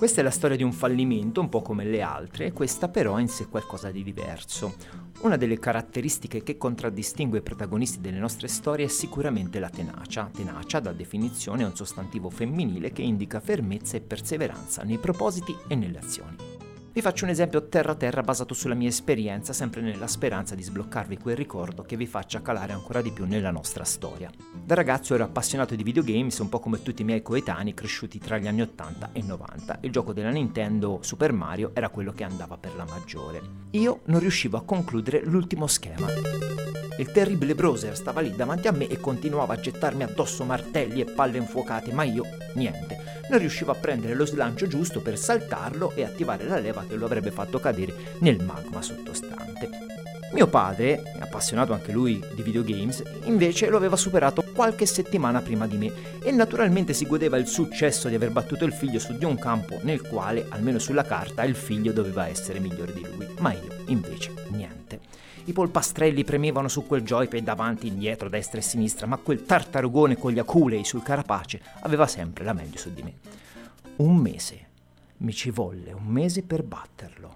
Questa è la storia di un fallimento, un po' come le altre, questa però ha in sé qualcosa di diverso. Una delle caratteristiche che contraddistingue i protagonisti delle nostre storie è sicuramente la tenacia. Tenacia, da definizione, è un sostantivo femminile che indica fermezza e perseveranza nei propositi e nelle azioni. Vi faccio un esempio terra terra basato sulla mia esperienza, sempre nella speranza di sbloccarvi quel ricordo che vi faccia calare ancora di più nella nostra storia. Da ragazzo ero appassionato di videogames, un po' come tutti i miei coetanei cresciuti tra gli anni 80 e 90. Il gioco della Nintendo Super Mario era quello che andava per la maggiore. Io non riuscivo a concludere l'ultimo schema. Il terribile Browser stava lì davanti a me e continuava a gettarmi addosso martelli e palle infuocate, ma io niente non riuscivo a prendere lo slancio giusto per saltarlo e attivare la leva che lo avrebbe fatto cadere nel magma sottostante. Mio padre, appassionato anche lui di videogames, invece lo aveva superato qualche settimana prima di me e naturalmente si godeva il successo di aver battuto il figlio su di un campo nel quale, almeno sulla carta, il figlio doveva essere migliore di lui, ma io invece niente. I polpastrelli premevano su quel joypad davanti, indietro, destra e sinistra, ma quel tartarugone con gli aculei sul carapace aveva sempre la meglio su di me. Un mese. Mi ci volle un mese per batterlo.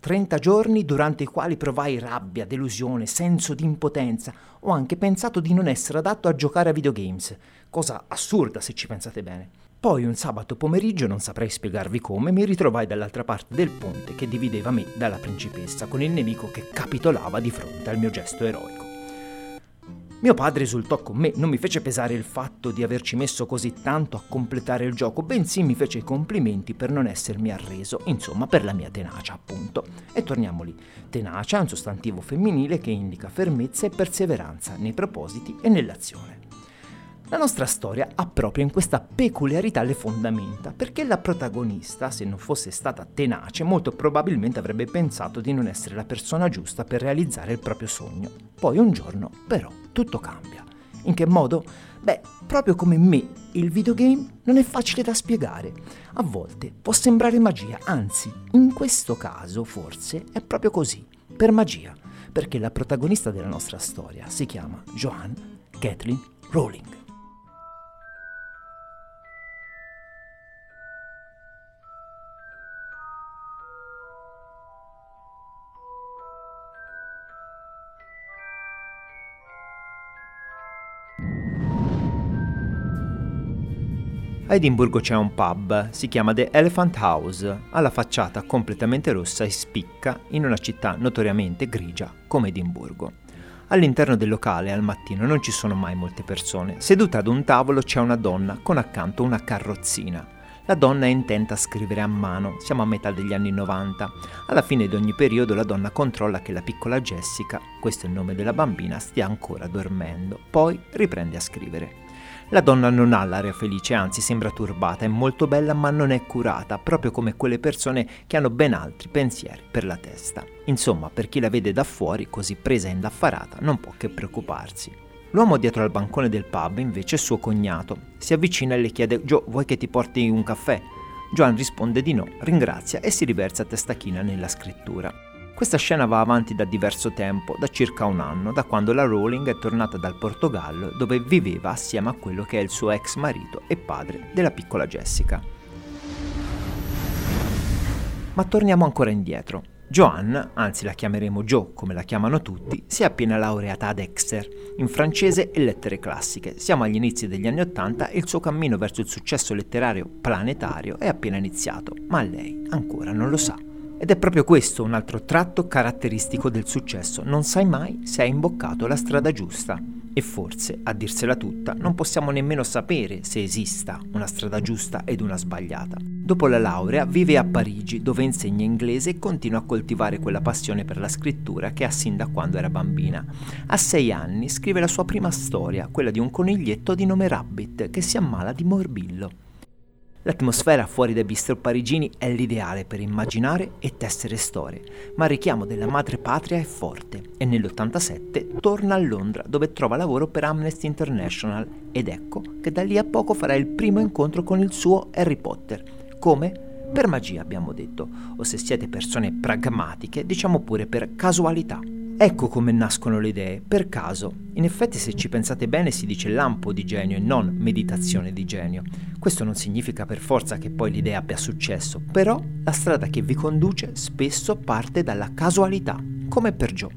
Trenta giorni durante i quali provai rabbia, delusione, senso di impotenza. Ho anche pensato di non essere adatto a giocare a videogames, cosa assurda se ci pensate bene. Poi un sabato pomeriggio, non saprei spiegarvi come, mi ritrovai dall'altra parte del ponte che divideva me dalla principessa, con il nemico che capitolava di fronte al mio gesto eroico. Mio padre esultò con me, non mi fece pesare il fatto di averci messo così tanto a completare il gioco, bensì mi fece i complimenti per non essermi arreso, insomma per la mia tenacia, appunto. E torniamo lì. Tenacia è un sostantivo femminile che indica fermezza e perseveranza nei propositi e nell'azione. La nostra storia ha proprio in questa peculiarità le fondamenta, perché la protagonista, se non fosse stata tenace, molto probabilmente avrebbe pensato di non essere la persona giusta per realizzare il proprio sogno. Poi un giorno, però, tutto cambia. In che modo? Beh, proprio come me, il videogame non è facile da spiegare. A volte può sembrare magia, anzi, in questo caso forse è proprio così, per magia, perché la protagonista della nostra storia si chiama Joanne Kathleen Rowling. A Edimburgo c'è un pub, si chiama The Elephant House, ha la facciata completamente rossa e spicca in una città notoriamente grigia come Edimburgo. All'interno del locale al mattino non ci sono mai molte persone. Seduta ad un tavolo c'è una donna con accanto una carrozzina. La donna è intenta a scrivere a mano, siamo a metà degli anni 90. Alla fine di ogni periodo la donna controlla che la piccola Jessica, questo è il nome della bambina, stia ancora dormendo, poi riprende a scrivere. La donna non ha l'aria felice, anzi sembra turbata, è molto bella ma non è curata, proprio come quelle persone che hanno ben altri pensieri per la testa. Insomma, per chi la vede da fuori, così presa e indaffarata, non può che preoccuparsi. L'uomo dietro al bancone del pub invece è suo cognato. Si avvicina e le chiede: Joe, vuoi che ti porti un caffè? Joan risponde di no, ringrazia e si riversa a testa china nella scrittura. Questa scena va avanti da diverso tempo, da circa un anno, da quando la Rowling è tornata dal Portogallo dove viveva assieme a quello che è il suo ex marito e padre della piccola Jessica. Ma torniamo ancora indietro. Joanne, anzi la chiameremo Joe come la chiamano tutti, si è appena laureata ad Exeter, in francese e lettere classiche. Siamo agli inizi degli anni Ottanta e il suo cammino verso il successo letterario planetario è appena iniziato, ma lei ancora non lo sa. Ed è proprio questo un altro tratto caratteristico del successo, non sai mai se hai imboccato la strada giusta. E forse, a dirsela tutta, non possiamo nemmeno sapere se esista una strada giusta ed una sbagliata. Dopo la laurea vive a Parigi, dove insegna inglese e continua a coltivare quella passione per la scrittura che ha sin da quando era bambina. A sei anni scrive la sua prima storia, quella di un coniglietto di nome Rabbit che si ammala di morbillo. L'atmosfera fuori dai bistro parigini è l'ideale per immaginare e tessere storie, ma il richiamo della madre patria è forte e nell'87 torna a Londra dove trova lavoro per Amnesty International ed ecco che da lì a poco farà il primo incontro con il suo Harry Potter. Come? Per magia abbiamo detto, o se siete persone pragmatiche, diciamo pure per casualità. Ecco come nascono le idee, per caso. In effetti se ci pensate bene si dice lampo di genio e non meditazione di genio. Questo non significa per forza che poi l'idea abbia successo, però la strada che vi conduce spesso parte dalla casualità, come per Joe.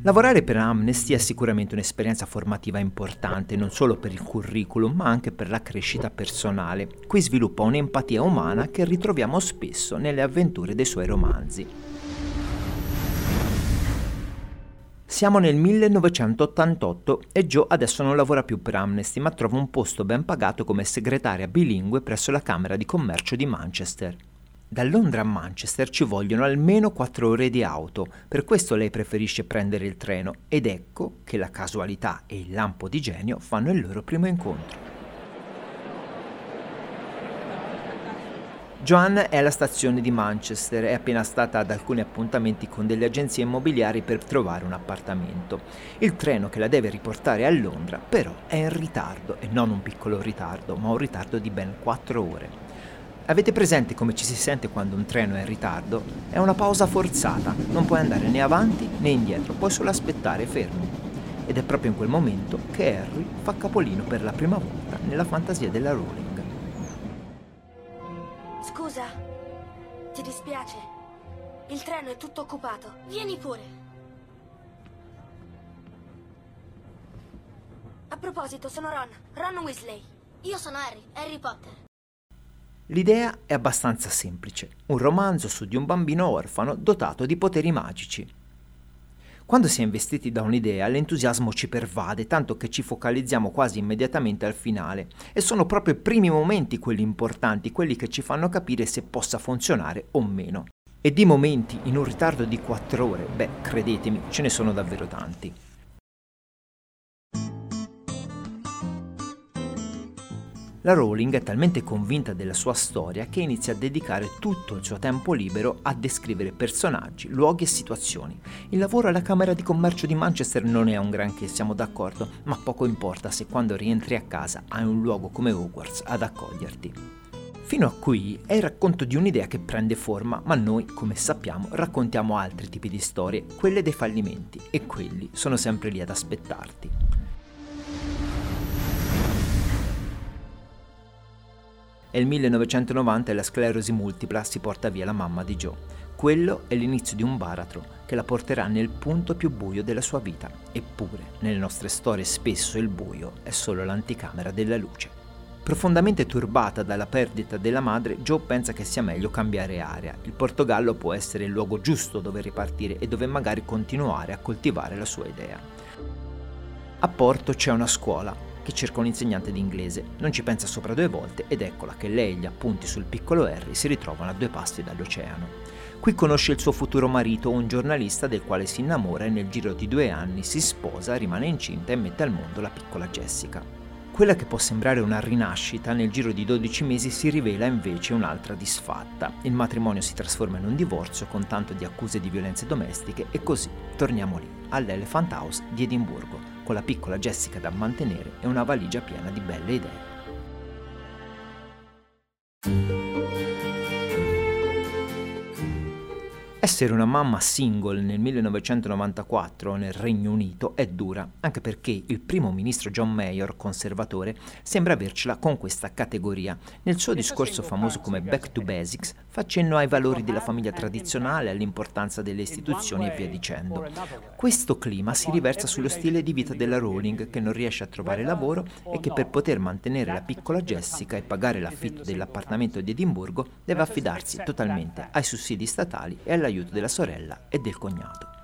Lavorare per Amnesty è sicuramente un'esperienza formativa importante, non solo per il curriculum, ma anche per la crescita personale. Qui sviluppa un'empatia umana che ritroviamo spesso nelle avventure dei suoi romanzi. Siamo nel 1988 e Joe adesso non lavora più per Amnesty, ma trova un posto ben pagato come segretaria bilingue presso la Camera di Commercio di Manchester. Da Londra a Manchester ci vogliono almeno 4 ore di auto, per questo lei preferisce prendere il treno ed ecco che la casualità e il lampo di genio fanno il loro primo incontro. Joanne è alla stazione di Manchester, è appena stata ad alcuni appuntamenti con delle agenzie immobiliari per trovare un appartamento. Il treno che la deve riportare a Londra però è in ritardo e non un piccolo ritardo, ma un ritardo di ben 4 ore. Avete presente come ci si sente quando un treno è in ritardo? È una pausa forzata, non puoi andare né avanti né indietro, puoi solo aspettare fermo. Ed è proprio in quel momento che Harry fa capolino per la prima volta nella fantasia della Rowling. Scusa, ti dispiace? Il treno è tutto occupato. Vieni pure. A proposito, sono Ron, Ron Weasley. Io sono Harry, Harry Potter. L'idea è abbastanza semplice, un romanzo su di un bambino orfano dotato di poteri magici. Quando si è investiti da un'idea, l'entusiasmo ci pervade, tanto che ci focalizziamo quasi immediatamente al finale. E sono proprio i primi momenti quelli importanti, quelli che ci fanno capire se possa funzionare o meno. E di momenti in un ritardo di 4 ore, beh, credetemi, ce ne sono davvero tanti. La Rowling è talmente convinta della sua storia che inizia a dedicare tutto il suo tempo libero a descrivere personaggi, luoghi e situazioni. Il lavoro alla Camera di Commercio di Manchester non è un granché, siamo d'accordo, ma poco importa se quando rientri a casa hai un luogo come Hogwarts ad accoglierti. Fino a qui è il racconto di un'idea che prende forma, ma noi, come sappiamo, raccontiamo altri tipi di storie, quelle dei fallimenti, e quelli sono sempre lì ad aspettarti. Il 1990 e la sclerosi multipla si porta via la mamma di Joe. Quello è l'inizio di un baratro che la porterà nel punto più buio della sua vita. Eppure, nelle nostre storie spesso il buio è solo l'anticamera della luce. Profondamente turbata dalla perdita della madre, Joe pensa che sia meglio cambiare area. Il Portogallo può essere il luogo giusto dove ripartire e dove magari continuare a coltivare la sua idea. A Porto c'è una scuola, che cerca un insegnante di inglese. Non ci pensa sopra due volte ed eccola che lei e gli appunti sul piccolo Harry si ritrovano a due passi dall'oceano. Qui conosce il suo futuro marito, un giornalista del quale si innamora e nel giro di due anni si sposa, rimane incinta e mette al mondo la piccola Jessica. Quella che può sembrare una rinascita nel giro di 12 mesi si rivela invece un'altra disfatta. Il matrimonio si trasforma in un divorzio con tanto di accuse di violenze domestiche e così torniamo lì, all'Elephant House di Edimburgo, con la piccola Jessica da mantenere e una valigia piena di belle idee. Essere una mamma single nel 1994 nel Regno Unito è dura, anche perché il primo ministro John Mayor, conservatore, sembra avercela con questa categoria. Nel suo discorso famoso come Back to Basics fa ai valori della famiglia tradizionale, all'importanza delle istituzioni e via dicendo. Questo clima si riversa sullo stile di vita della Rowling, che non riesce a trovare lavoro e che per poter mantenere la piccola Jessica e pagare l'affitto dell'appartamento di Edimburgo deve affidarsi totalmente ai sussidi statali e all'aiuto della sorella e del cognato.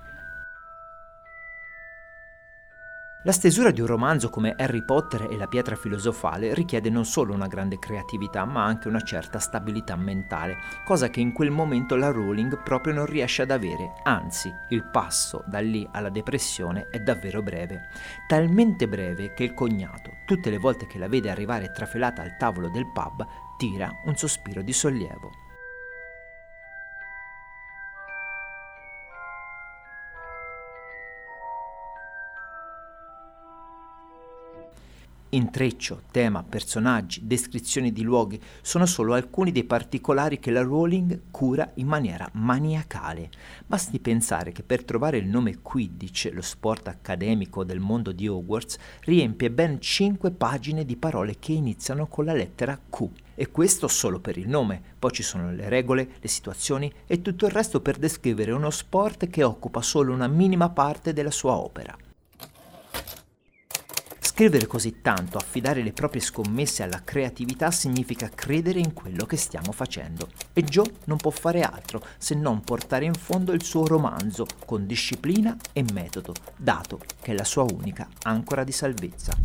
La stesura di un romanzo come Harry Potter e la pietra filosofale richiede non solo una grande creatività, ma anche una certa stabilità mentale, cosa che in quel momento la Rowling proprio non riesce ad avere, anzi, il passo da lì alla depressione è davvero breve, talmente breve che il cognato, tutte le volte che la vede arrivare trafelata al tavolo del pub, tira un sospiro di sollievo. Intreccio, tema, personaggi, descrizioni di luoghi sono solo alcuni dei particolari che la Rowling cura in maniera maniacale. Basti pensare che per trovare il nome Quidditch, lo sport accademico del mondo di Hogwarts, riempie ben 5 pagine di parole che iniziano con la lettera Q. E questo solo per il nome, poi ci sono le regole, le situazioni e tutto il resto per descrivere uno sport che occupa solo una minima parte della sua opera. Scrivere così tanto, affidare le proprie scommesse alla creatività significa credere in quello che stiamo facendo. E Joe non può fare altro se non portare in fondo il suo romanzo con disciplina e metodo, dato che è la sua unica ancora di salvezza.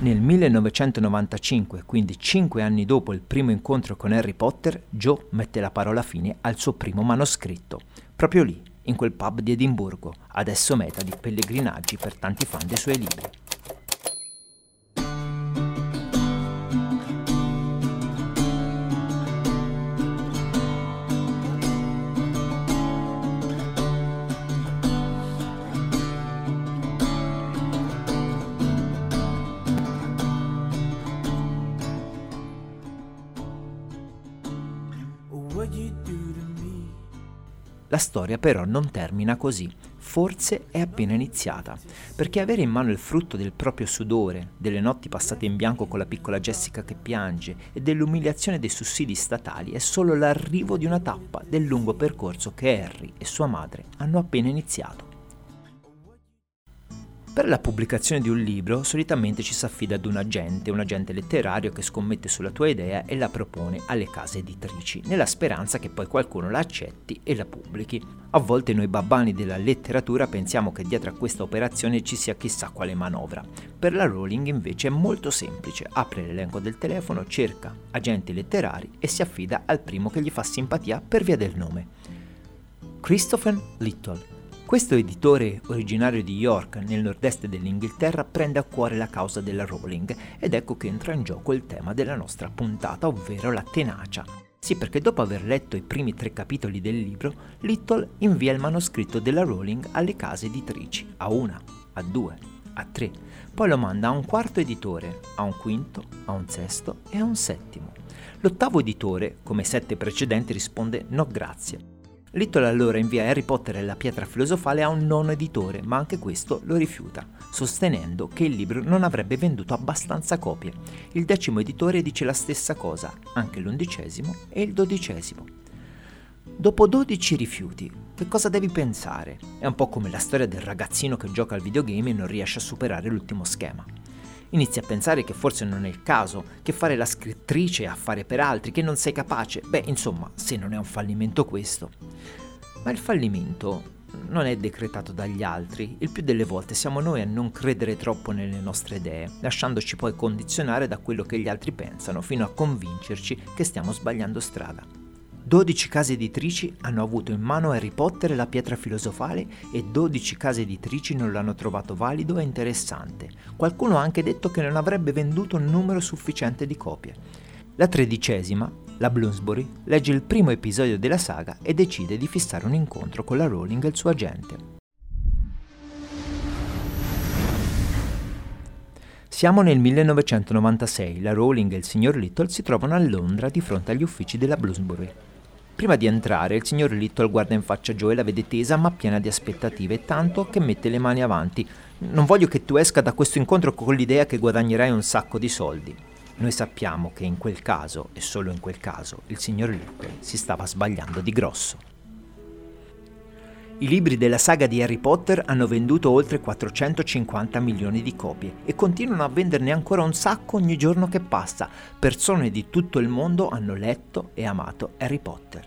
Nel 1995, quindi cinque anni dopo il primo incontro con Harry Potter, Joe mette la parola fine al suo primo manoscritto, proprio lì, in quel pub di Edimburgo, adesso meta di pellegrinaggi per tanti fan dei suoi libri. La storia però non termina così, forse è appena iniziata, perché avere in mano il frutto del proprio sudore, delle notti passate in bianco con la piccola Jessica che piange e dell'umiliazione dei sussidi statali è solo l'arrivo di una tappa del lungo percorso che Harry e sua madre hanno appena iniziato. Per la pubblicazione di un libro solitamente ci si affida ad un agente, un agente letterario che scommette sulla tua idea e la propone alle case editrici, nella speranza che poi qualcuno la accetti e la pubblichi. A volte noi babbani della letteratura pensiamo che dietro a questa operazione ci sia chissà quale manovra. Per la Rowling invece è molto semplice, apre l'elenco del telefono, cerca agenti letterari e si affida al primo che gli fa simpatia per via del nome. Christopher Little questo editore originario di York, nel nord-est dell'Inghilterra, prende a cuore la causa della Rowling ed ecco che entra in gioco il tema della nostra puntata, ovvero la tenacia. Sì, perché dopo aver letto i primi tre capitoli del libro, Little invia il manoscritto della Rowling alle case editrici, a una, a due, a tre. Poi lo manda a un quarto editore, a un quinto, a un sesto e a un settimo. L'ottavo editore, come sette precedenti, risponde no grazie Little allora invia Harry Potter e la pietra filosofale a un nono editore, ma anche questo lo rifiuta, sostenendo che il libro non avrebbe venduto abbastanza copie. Il decimo editore dice la stessa cosa, anche l'undicesimo e il dodicesimo. Dopo 12 rifiuti, che cosa devi pensare? È un po' come la storia del ragazzino che gioca al videogame e non riesce a superare l'ultimo schema inizi a pensare che forse non è il caso, che fare la scrittrice è affare per altri, che non sei capace. Beh, insomma, se non è un fallimento questo. Ma il fallimento non è decretato dagli altri, il più delle volte siamo noi a non credere troppo nelle nostre idee, lasciandoci poi condizionare da quello che gli altri pensano, fino a convincerci che stiamo sbagliando strada. 12 case editrici hanno avuto in mano Harry Potter e la pietra filosofale e 12 case editrici non l'hanno trovato valido e interessante. Qualcuno ha anche detto che non avrebbe venduto un numero sufficiente di copie. La tredicesima, la Bloomsbury, legge il primo episodio della saga e decide di fissare un incontro con la Rowling e il suo agente. Siamo nel 1996, la Rowling e il signor Little si trovano a Londra di fronte agli uffici della Bloomsbury. Prima di entrare, il signor Little guarda in faccia Joe e la vede tesa ma piena di aspettative, tanto che mette le mani avanti. Non voglio che tu esca da questo incontro con l'idea che guadagnerai un sacco di soldi. Noi sappiamo che in quel caso, e solo in quel caso, il signor Little si stava sbagliando di grosso. I libri della saga di Harry Potter hanno venduto oltre 450 milioni di copie e continuano a venderne ancora un sacco ogni giorno che passa. Persone di tutto il mondo hanno letto e amato Harry Potter.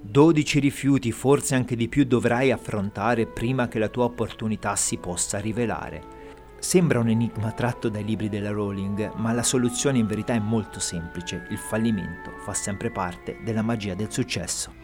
12 rifiuti, forse anche di più, dovrai affrontare prima che la tua opportunità si possa rivelare. Sembra un enigma tratto dai libri della Rowling, ma la soluzione in verità è molto semplice. Il fallimento fa sempre parte della magia del successo.